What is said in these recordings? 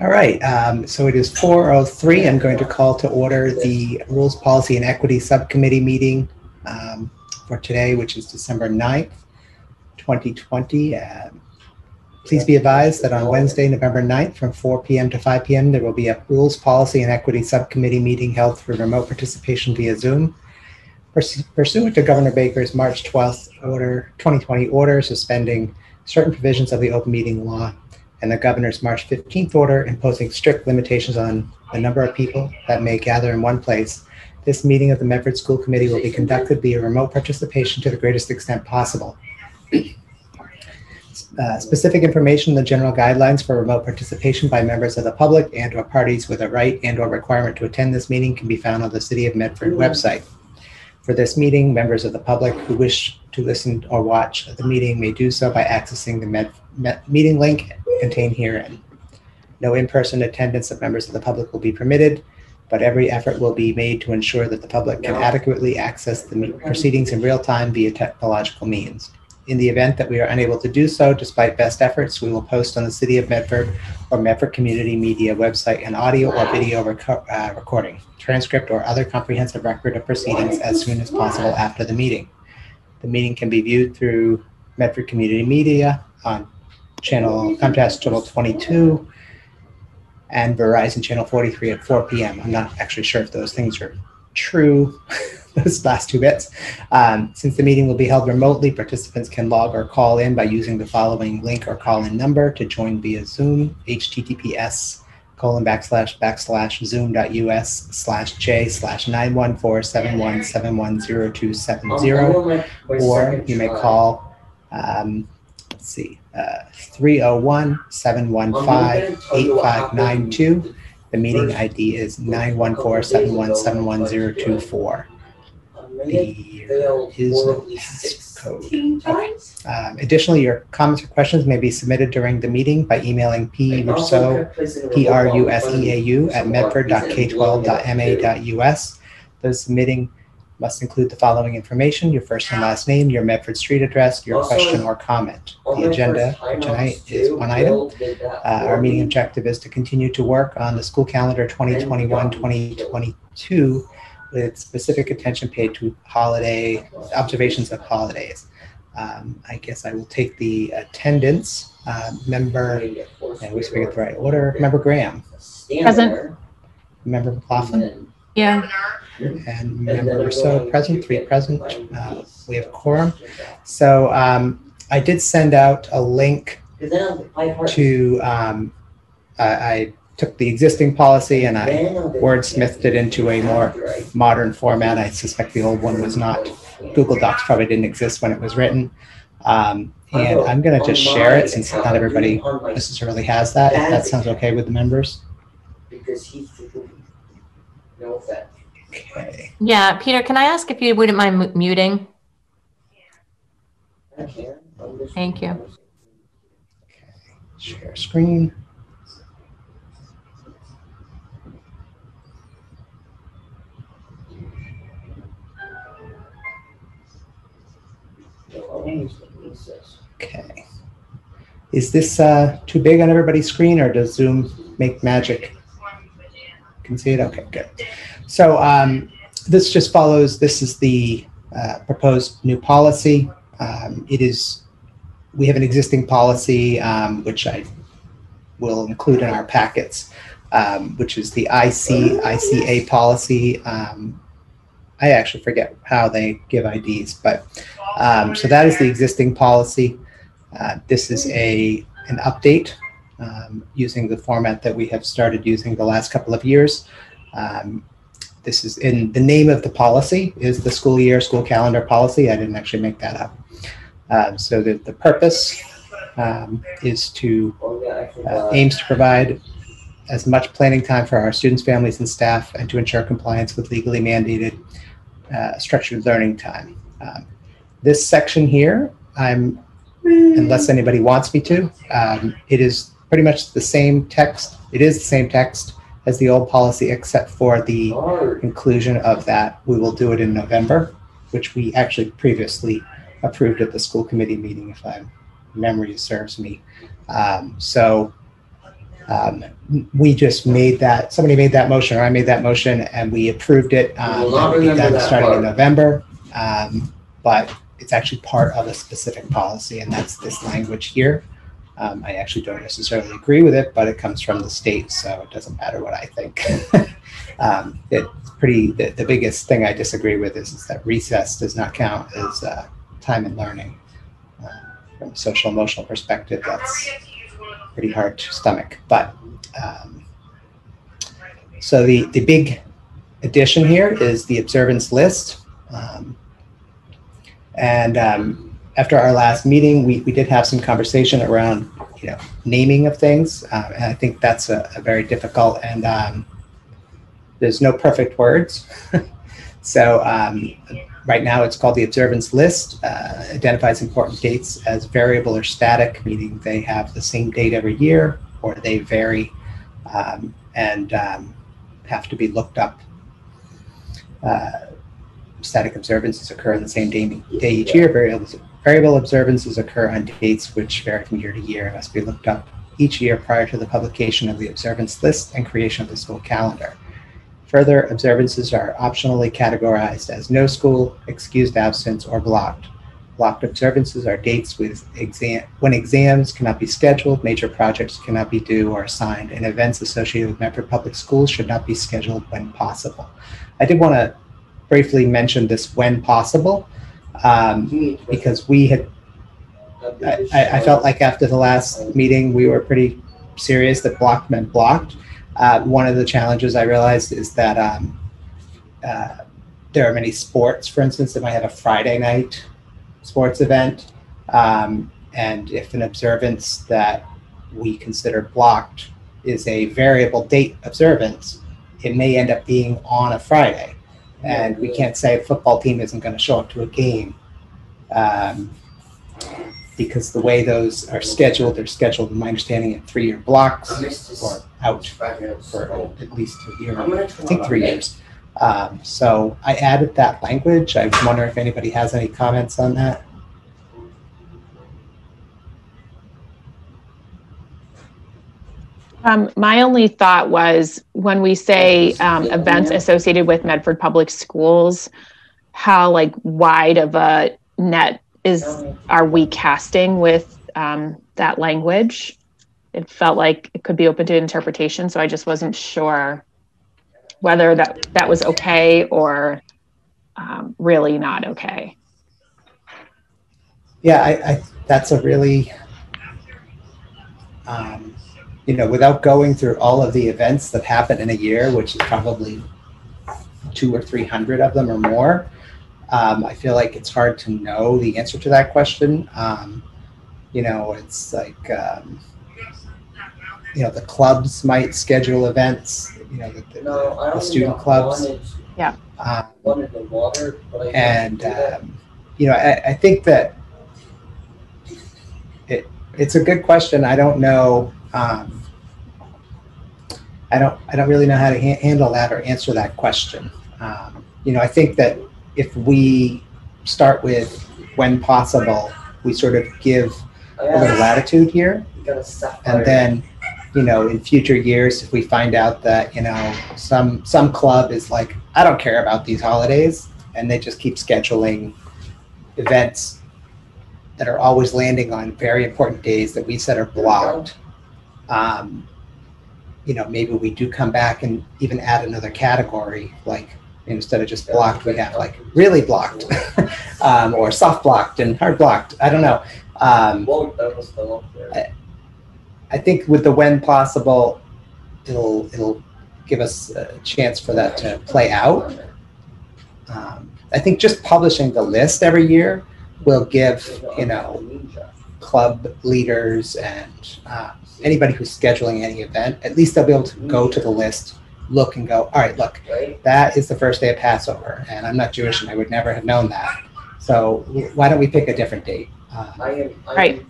All right, um, so it is 4:03. I'm going to call to order the Rules, Policy, and Equity Subcommittee meeting um, for today, which is December 9th, 2020. Um, Please be advised that on Wednesday, November 9th, from 4 PM to 5 PM, there will be a Rules, Policy, and Equity Subcommittee meeting held through remote participation via Zoom pursuant to Governor Baker's March 12th order, 2020 order suspending certain provisions of the open meeting law and the governor's March 15th order imposing strict limitations on the number of people that may gather in one place. This meeting of the Medford School Committee will be conducted via remote participation to the greatest extent possible. Uh, specific information, the general guidelines for remote participation by members of the public and or parties with a right and or requirement to attend this meeting can be found on the City of Medford website. For this meeting, members of the public who wish to listen or watch the meeting may do so by accessing the Med, Met meeting link contained herein. No in-person attendance of members of the public will be permitted, but every effort will be made to ensure that the public can adequately access the proceedings in real time via technological means. In the event that we are unable to do so, despite best efforts, we will post on the City of Medford or Medford Community Media website an audio or video reco- uh, recording, transcript, or other comprehensive record of proceedings as soon as possible after the meeting. The meeting can be viewed through Medford Community Media on channel Comcast channel 22 and Verizon channel 43 at 4 p.m. I'm not actually sure if those things are true, those last two bits. Um, since the meeting will be held remotely, participants can log or call in by using the following link or call in number to join via Zoom, https colon backslash backslash zoom.us slash j slash 91471710270 or you may call um, let's see uh, 301-715-8592 the meeting id is 914-7171024 there is no passcode okay. Um, additionally your comments or questions may be submitted during the meeting by emailing p russo p-r-u-s-e-a-u at medford.k12.ma.us those submitting must include the following information, your first and last name, your Medford street address, your Also, question or comment. The agenda for tonight is one item. Uh, Our meeting objective is to continue to work on the school calendar 2021-2022 with specific attention paid to holiday, observations of holidays. Um, I guess I will take the attendance. Uh, Member, and we speak it the right order, Member Graham, Present. Member McLaughlin, Yeah, and Member Ruseau present, three present. Uh, We have quorum. So um, I did send out a link to, um, I, I took the existing policy and I wordsmithed it into a more modern format. I suspect the old one was not, Google Docs probably didn't exist when it was written. Um, and I'm going to just share it since not everybody necessarily has that, if that sounds okay with the members. Because he's no offense. Okay. yeah. Peter, can I ask if you wouldn't mind mu- muting? I can. I'm just- Thank Okay. Is this uh, too big on everybody's screen or does Zoom make magic? Can see it? Okay, good. So um, this just follows, this is the uh, proposed new policy. Um, it is, we have an existing policy, um, which I will include in our packets, um, which is the IC, ICA policy. I actually forget how they give IDs, but um, so that is the existing policy. Uh, this is a an update um, using the format that we have started using the last couple of years. Um, this is in the name of the policy is the school year school calendar policy. I didn't actually make that up. Um, so the, the purpose um, is to uh, aims to provide as much planning time for our students, families, and staff, and to ensure compliance with legally mandated uh, structured learning time. Um, this section here, I'm, unless anybody wants me to, um, it is pretty much the same text. It is the same text as the old policy, except for the Hard. conclusion of that. We will do it in November, which we actually previously approved at the school committee meeting, if I'm memory serves me. Um, so um, we just made that, somebody made that motion, or I made that motion, and we approved it. Um, will not that would be remember done that starting in part. November. Um, but it's actually part of a specific policy, and that's this language here. Um, I actually don't necessarily agree with it, but it comes from the state, so it doesn't matter what I think. um, it's pretty. The, the biggest thing I disagree with is, is that recess does not count as uh, time and learning. Uh, from a social emotional perspective, that's pretty hard to stomach. But um, so the the big addition here is the observance list. Um, and um, after our last meeting, we, we did have some conversation around, you know, naming of things. Um, and I think that's a, a very difficult and um, there's no perfect words. so um, right now it's called the observance list, uh, identifies important dates as variable or static, meaning they have the same date every year or they vary um, and um, have to be looked up. Uh, static observances occur on the same day, day each year. Variable, variable observances occur on dates which vary from year to year and must be looked up each year prior to the publication of the observance list and creation of the school calendar. Further, observances are optionally categorized as no school, excused absence, or blocked. Blocked observances are dates with exam when exams cannot be scheduled, major projects cannot be due or assigned, and events associated with Medford Public Schools should not be scheduled when possible. I did want to briefly mention this when possible um, because we had I, I- I felt like after the last meeting we were pretty serious that blocked meant blocked uh, one of the challenges i realized is that um, uh, there are many sports for instance that might have a friday night sports event um, and if an observance that we consider blocked is a variable date observance it may end up being on a friday. And we can't say a football team isn't going to show up to a game. Um, because the way those are scheduled, they're scheduled, in my understanding, in three-year blocks or out for at least a year. I think three years. Um, so I added that language. I wonder if anybody has any comments on that. Um, my only thought was when we say um, events associated with Medford Public Schools, how like wide of a net is are we casting with um, that language? It felt like it could be open to interpretation, so I just wasn't sure whether that that was okay or um, really not okay. Yeah, I, I that's a really, um, you know, without going through all of the events that happen in a year, which is probably two or three hundred of them or more, um, I feel like it's hard to know the answer to that question. Um, you know, it's like, um, you know, the clubs might schedule events. You know, the, the, No, the student want- clubs. wanted, Um, wanted the water, and didn't do that. um, you know I, I think that it it's a good question i don't know um, i don't i don't really know how to ha- handle that or answer that question um, you know i think that if we start with when possible we sort of give a little latitude here you got a sapphire. and then you know in future years if we find out that you know some some club is like i don't care about these holidays and they just keep scheduling events that are always landing on very important days that we said are blocked um, you know maybe we do come back and even add another category like instead of just blocked we have like really blocked um, or soft blocked and hard blocked i don't know um, Well, that was the one there. I think with the when possible, it'll it'll give us a chance for that to play out. Um, I think just publishing the list every year will give you know club leaders and uh, anybody who's scheduling any event at least they'll be able to go to the list, look and go. All right, look, that is the first day of Passover, and I'm not Jewish and I would never have known that. So why don't we pick a different date? Um, I am. I Right.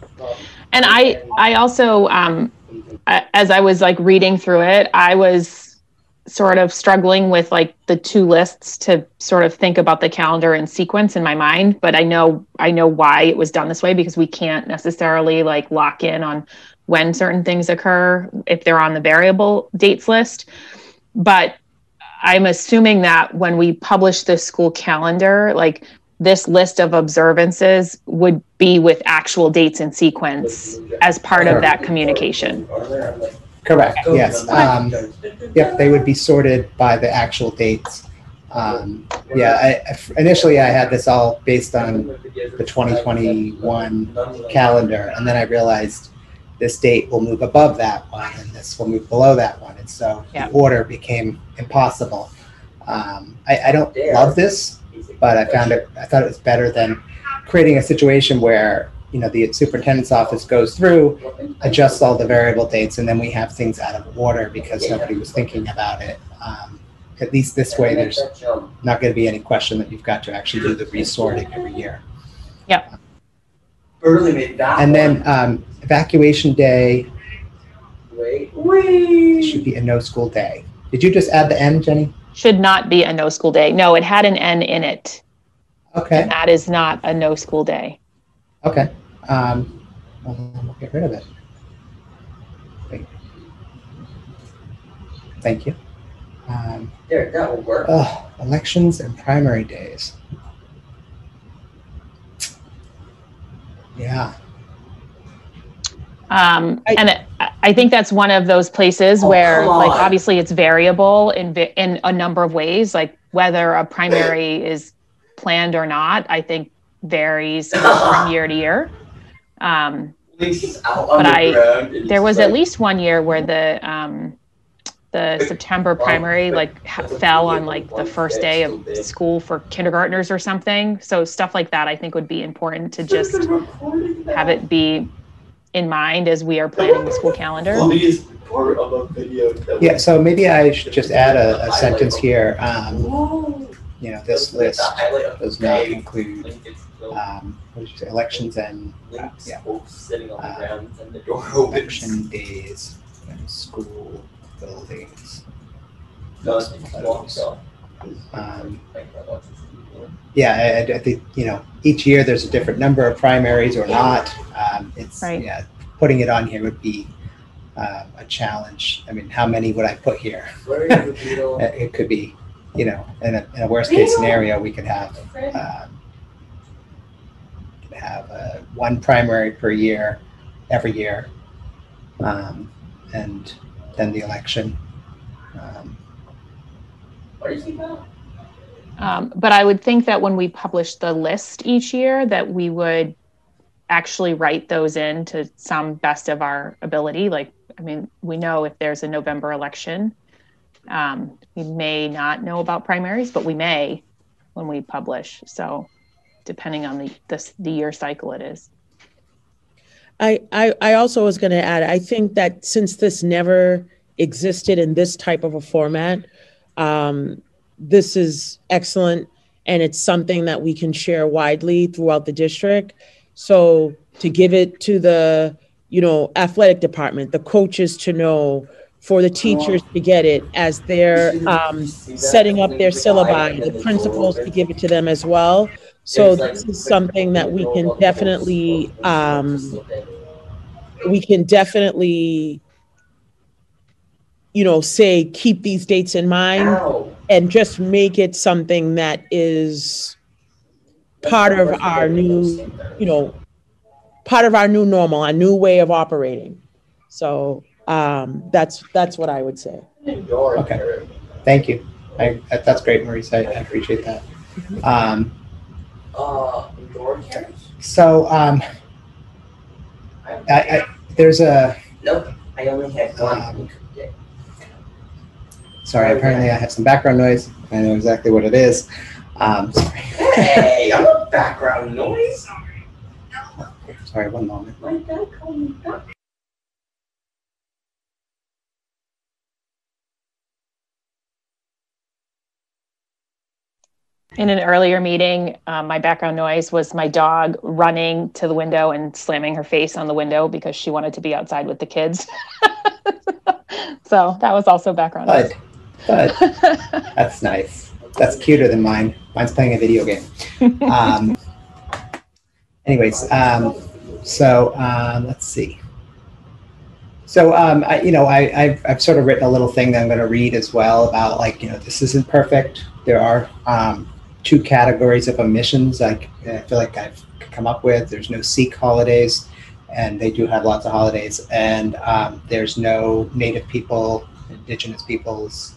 And I I also um, as I was like reading through it, I was sort of struggling with like the two lists to sort of think about the calendar and sequence in my mind but i know i know why it was done this way because we can't necessarily like lock in on when certain things occur if they're on the variable dates list but i'm assuming that when we publish the school calendar like this list of observances would be with actual dates in sequence as part of that communication Correct, yes. Um, Yep, they would be sorted by the actual dates. Um, Yeah, I- I- initially I had this all based on the 2021 calendar, and then I realized this date will move above that one, and this will move below that one, and so Yeah. the order became impossible. Um, I, I don't love this, but I found it, I thought it was better than creating a situation where, you know, the superintendent's office goes through, adjusts all the variable dates, and then we have things out of order because nobody was thinking about it. Um, At least this way, there's not going to be any question that you've got to actually do the resorting every year. Burley made that And then um, evacuation day Wait, wait. should be a no school day. Did you just add the N, Jenny? should not be a no school day no it had an n in it Okay, and that is not a no school day okay. Um, well, then we'll get rid of it. Wait. Thank you. Um, There, that will work. oh, elections and primary days. Yeah, um, I- and it, I- think that's one of those places Oh, where like obviously it's variable in in a number of ways like whether a primary is planned or not i think varies from year to year. Um, But I- there was like- at least one year where the um, the september primary like ha- fell on like the first day of school for kindergartners or something so stuff like that i think would be important to just have it be in mind as we are planning the school calendar Please part of a video. that yeah. So maybe I should just add a, a sentence here. Um, you know, this list The highlight of does not include um, what did you say? Elections and Link's yeah. folks sitting on the Uh, ground and the door opens. election days and school buildings. Does walks off. Um, Like, I watch this video. yeah, I, I think you know each year there's a different number of primaries or not. Um, it's Right. yeah, putting it on here would be uh, a challenge. I mean, how many would I put here? Where is the beetle? It it could be, you know, in a, in a worst case scenario, we could have um, could have uh, one primary per year, every year, um, and then the election. Um, What is he about? Um, but I would think that when we publish the list each year, that we would actually write those in to some best of our ability. Like, I mean, we know if there's a November election, um, we may not know about primaries, but we may when we publish. So, depending on the the, the year cycle it is. I, I, I also was going to add, I think that since this never existed in this type of a format, um, this is excellent and it's something that we can share widely throughout the district. So to give it to the, you know, athletic department, the coaches to know, for the teachers to get it as they're um, setting up their syllabi, the principals to give it to them as well. So this is something that we can definitely, um, we can definitely, you know, say, keep these dates in mind Ow. and just make it something that is part of our new, you know, part of our new normal, our new way of operating. So um, that's that's what I would say. Okay. Thank you. I, that's great, Maurice. I, I appreciate that. Um, Uh, door carriage? so um, I, I, there's a Nope, I only had one. Um, sorry. Apparently, I have some background noise. I know exactly what it is. Um, sorry. Hey, I'm a background noise. sorry. One moment. My dad called me back. In an earlier meeting, um, my background noise was my dog running to the window and slamming her face on the window because she wanted to be outside with the kids. so that was also background noise. But but that's nice. That's cuter than mine. Mine's playing a video game. Um, anyways, um, so um, let's see. So, um, I, you know, I, I've, I've sort of written a little thing that I'm going to read as well about like, you know, this isn't perfect. There are um, two categories of omissions I, I feel like I've come up with. There's no Sikh holidays, and they do have lots of holidays. And um, there's no Native people, Indigenous peoples,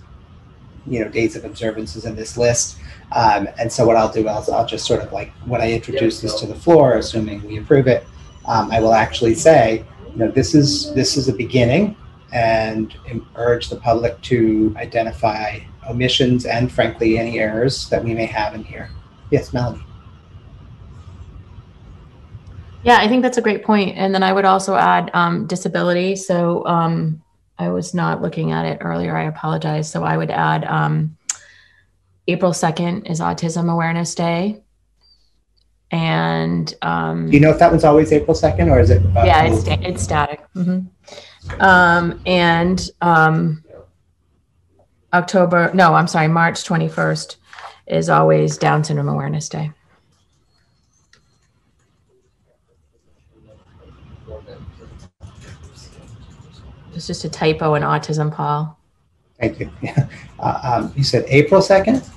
you know, days of observances in this list. Um, and so what I'll do is I'll just sort of like when I introduce this to the floor, assuming we approve it, um, I will actually say, you know, this is this is a beginning, and urge the public to identify omissions and, frankly, any errors that we may have in here. Yes, Melanie. Yeah, I think that's a great point. And then I would also add um, disability. So um, I was not looking at it earlier. I apologize. So I would add um, April 2nd is Autism Awareness Day. And um, Do you know if that one's always April 2nd or is it? uh, yeah, it's, it's static. Mhm. Um, and um, October, no, I'm sorry, March 21st is always Down Syndrome Awareness Day. It's just a typo in autism, Paul. Thank you. Yeah. Uh, um, you said April 2nd?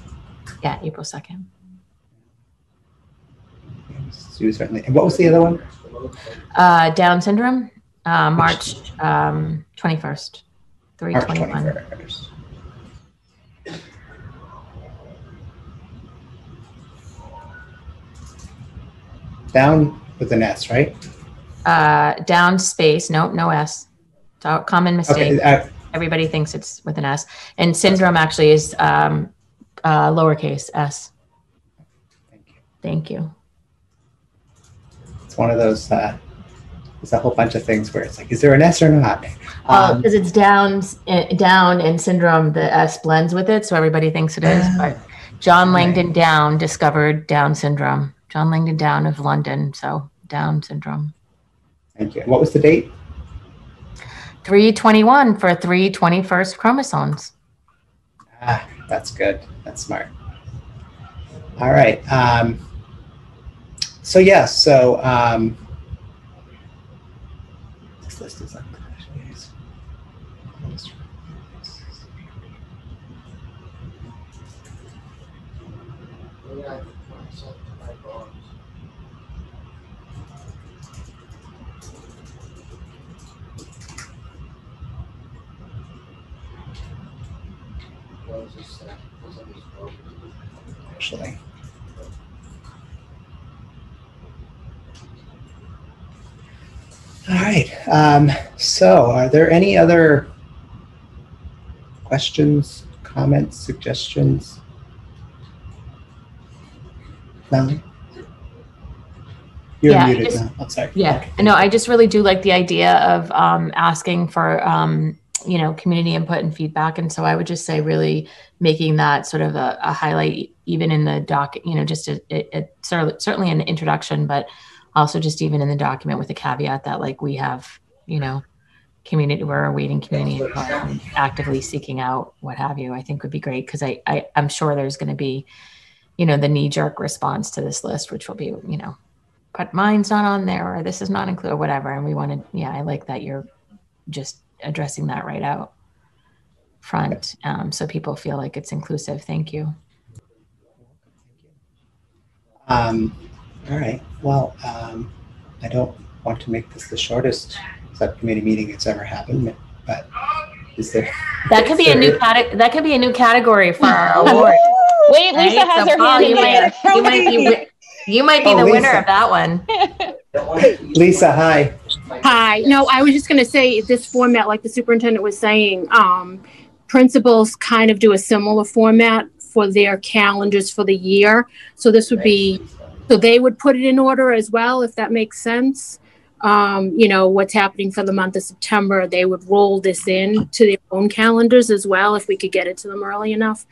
Yeah, April 2nd. Certainly. And what was the other one? Uh, Down syndrome, uh, March um, 21st, March 321. 21st. Down with an S, right? Uh, down space, nope, no S. It's a common mistake. Okay. Uh, Everybody thinks it's with an S. And syndrome actually is um, uh, lowercase s. thank you. Thank you. It's one of those. Uh, there's a whole bunch of things where it's like, is there an S or not? Oh, Um, because it's down, uh, down and syndrome, the S blends with it, so everybody thinks it is. But John Right. Langdon Down discovered Down syndrome. John Langdon Down of London, so Down syndrome. thank you. What was the date? 321 for 321st chromosomes. Ah, that's good. That's smart. All right. Um, so yes. so um, Actually. All right. Um, so, are there any other questions, comments, suggestions? Melanie? You're Yeah, muted just- now. I'm sorry. Yeah, Okay. no, I just really do like the idea of um, asking for, um, you know, community input and feedback. And so I would just say really making that sort of a, a highlight, even in the doc, you know, just a, a, a- certainly an introduction, but also just even in the document with a caveat that like we have, you know, community, we're awaiting community input actively seeking out what have you, I think would be great. Cause I, I, I'm sure there's going to be, you know, the knee jerk response to this list, which will be, you know, but mine's not on there or this is not included or whatever and we wanted yeah i like that you're just addressing that right out front um, so people feel like it's inclusive thank you Um, all right. Well, um, I don't want to make this the shortest subcommittee meeting that's ever happened, but is there? that could be a new cate- that could be a new category for our award Wait, Lisa right? has So, her Paul, hand in you might, you might be you might be Oh, the winner of that one Don't want to use Lisa, hi. Hi, no, I was just gonna say, this format, like the superintendent was saying, um, principals kind of do a similar format for their calendars for the year. So this would be, so they would put it in order as well, if that makes sense. Um, you know, what's happening for the month of September, they would roll this in to their own calendars as well, if we could get it to them early enough.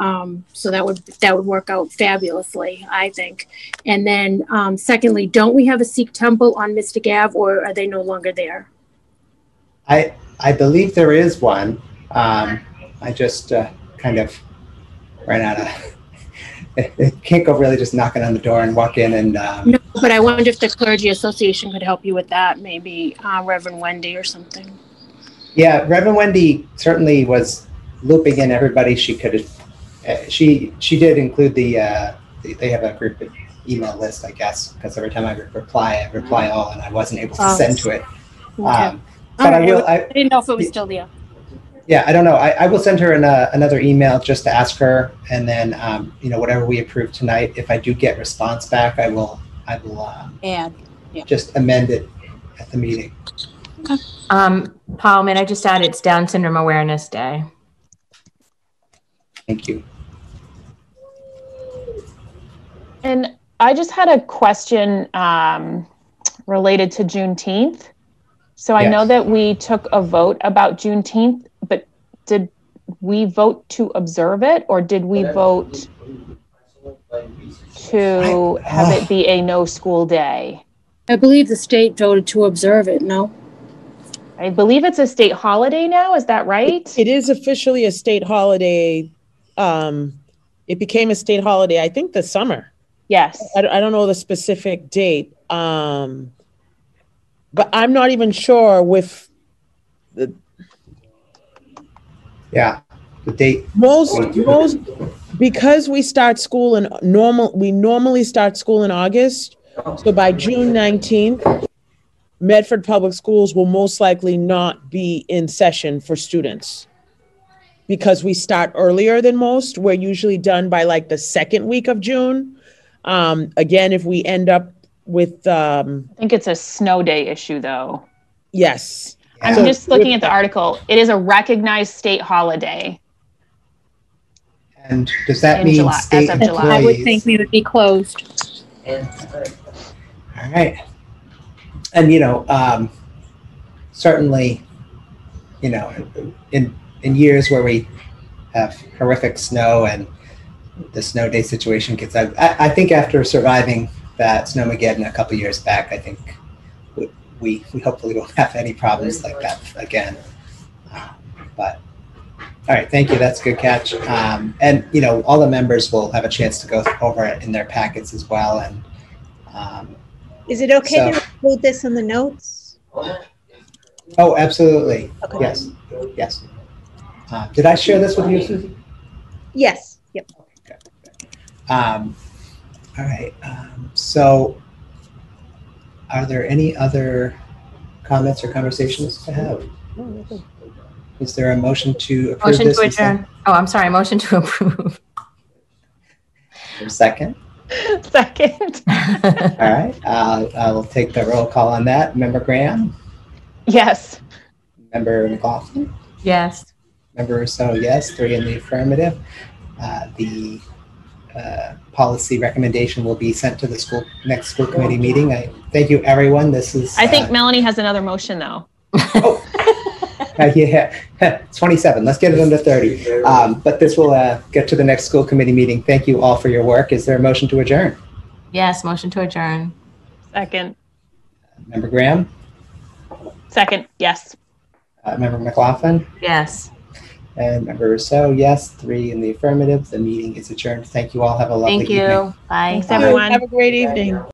Um, so that would, that would work out fabulously, I think. And then, um, secondly, don't we have a Sikh temple on Mystic Ave or are they no longer there? I I believe there is one. Um, I just uh, kind of ran out of. It, can't go really just knocking on the door and walk in and um, No, but I wonder if the clergy association could help you with that, maybe uh, Reverend Wendy or something. Yeah, Reverend Wendy certainly was looping in everybody she could. Uh, she she did include the, uh, they have a group email list, I guess, because every time I reply, I reply all, and I wasn't able to Oh. send to it. Okay. Um, but I will. I, I didn't know if it was still there. yeah, I don't know. I, I will send her an, uh, another email just to ask her, and then um, you know whatever we approve tonight. If I do get response back, I will I will um, And just amend it at the meeting. Um, Paul, may I just add, it's Down Syndrome Awareness Day. Thank you. And I just had a question um, related to Juneteenth. So I know that we took a vote about Juneteenth, but did we vote to observe it or did we vote to I- have it be a no school day? I believe the state voted to observe it, no? I believe it's a state holiday now. Is that right? It is officially a state holiday. Um, it became a state holiday, I think, this summer. Yes. I, don't- I don't know the specific date. Um, but I'm not even sure with the Yeah, the date. most most because we start school in normal. We normally start school in August. So by June 19th, Medford Public Schools will most likely not be in session for students because we start earlier than most. We're usually done by like the second week of June. Um, again, if we end up with um, I think it's a snow day issue though. yes, I'm Yeah. just looking at the article. It is a recognized state holiday. And does that In mean July- as of That's- July. I would think we would be closed. All right. And, you know, um, certainly, you know, in, in years where we have horrific snow and the snow day situation gets out, I, I think after surviving that snowmageddon a couple years back, I think we, we, we hopefully won't have any problems like that again. Uh, But, all right, thank you. That's a good catch. Um, and, you know, all the members will have a chance to go over it in their packets as well. And, um, Is it okay to So- include this in the notes? Oh, absolutely. Okay. Yes, yes. Uh, Did I share this with you, Susie? Yes. Um, All right, um, so are there any other comments or conversations to have? Is there a motion to approve Motion this? to and send- adjourn. Oh, I'm sorry, motion to approve. Second, Second. all right, uh, I'll take the roll call on that. Member Graham, yes. member McLaughlin, Yes. member Ruseau, yes, three in the affirmative. Uh, The uh, policy recommendation will be sent to the school, next school committee meeting. I thank you, everyone. This is. I think uh, Melanie has another motion though. uh, Yeah, 27. Let's get it under 30. Um, But this will uh, get to the next school committee meeting. Thank you all for your work. Is there a motion to adjourn? Yes, motion to adjourn. Second. Member Graham, Second. Yes. uh, member McLaughlin, Yes. And member Ruseau, yes, three in the affirmative. The meeting is adjourned. Thank you all. Have a lovely Thank evening. you. Bye. Thanks, everyone. Have a great evening.